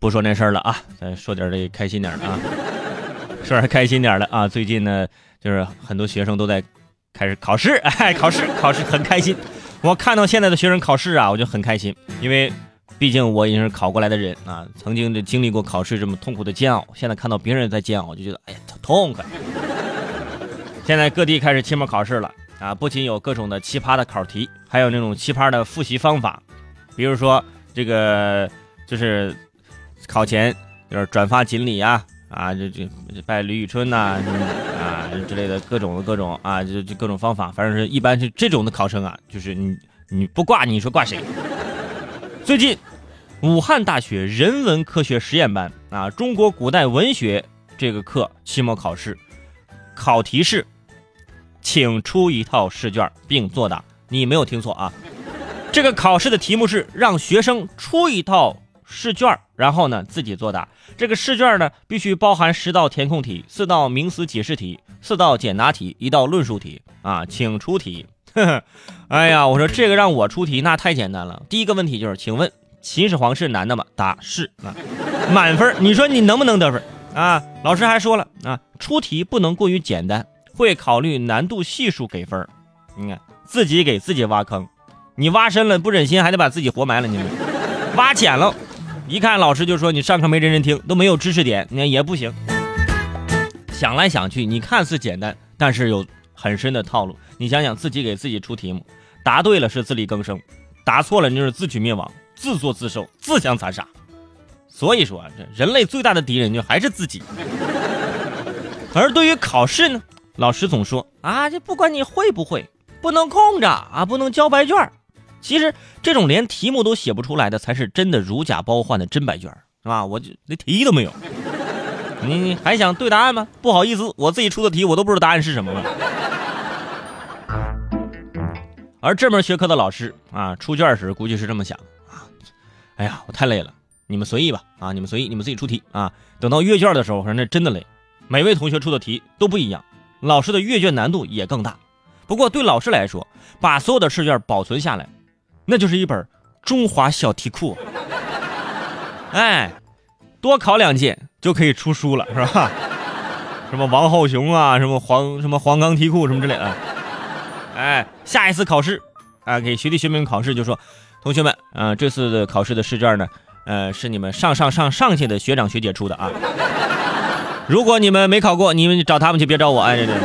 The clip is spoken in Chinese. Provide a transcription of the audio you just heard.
不说那事儿了啊，咱说点这开心点的啊，说点开心点的啊。最近呢，就是很多学生都在开始考试，哎，考试考试很开心。我看到现在的学生考试啊，我就很开心，因为毕竟我已经是考过来的人啊，曾经就经历过考试这么痛苦的煎熬。现在看到别人在煎熬，就觉得哎呀痛快。现在各地开始期末考试了啊，不仅有各种的奇葩的考题，还有那种奇葩的复习方法，比如说这个就是考前就是转发锦鲤啊啊，这这拜吕宇春呐啊之类的各种的各种啊，就就各种方法，反正是一般是这种的考生啊，就是你你不挂，你说挂谁？最近，武汉大学人文科学实验班啊，中国古代文学这个课期末考试，考题是，请出一套试卷并作答。你没有听错啊，这个考试的题目是让学生出一套试卷，然后呢自己作答。这个试卷呢必须包含十道填空题、四道名词解释题、四道简答题、一道论述题啊，请出题。呵呵，哎呀，我说这个让我出题那太简单了。第一个问题就是，请问秦始皇是男的吗？答是啊，满分。你说你能不能得分啊？老师还说了啊，出题不能过于简单，会考虑难度系数给分。你看自己给自己挖坑，你挖深了不忍心，还得把自己活埋了。你们挖浅了，一看老师就说你上课没认真听，都没有知识点，那也不行。想来想去，你看似简单，但是有。很深的套路，你想想自己给自己出题目，答对了是自力更生，答错了就是自取灭亡、自作自受、自相残杀。所以说啊，这人类最大的敌人就还是自己。而对于考试呢，老师总说啊，这不管你会不会，不能空着啊，不能交白卷儿。其实这种连题目都写不出来的，才是真的如假包换的真白卷，是吧？我就连题都没有，你还想对答案吗？不好意思，我自己出的题我都不知道答案是什么了。而这门学科的老师啊，出卷时估计是这么想啊，哎呀，我太累了，你们随意吧啊，你们随意，你们自己出题啊。等到阅卷的时候，说那真的累，每位同学出的题都不一样，老师的阅卷难度也更大。不过对老师来说，把所有的试卷保存下来，那就是一本中华小题库。哎，多考两届就可以出书了，是吧？什么王浩雄啊，什么黄什么黄冈题库什么之类的。哎，下一次考试，啊，给学弟学妹们考试就说，同学们，啊，这次的考试的试卷呢，呃，是你们上上上上届的学长学姐出的啊。如果你们没考过，你们找他们去，别找我。哎，对对。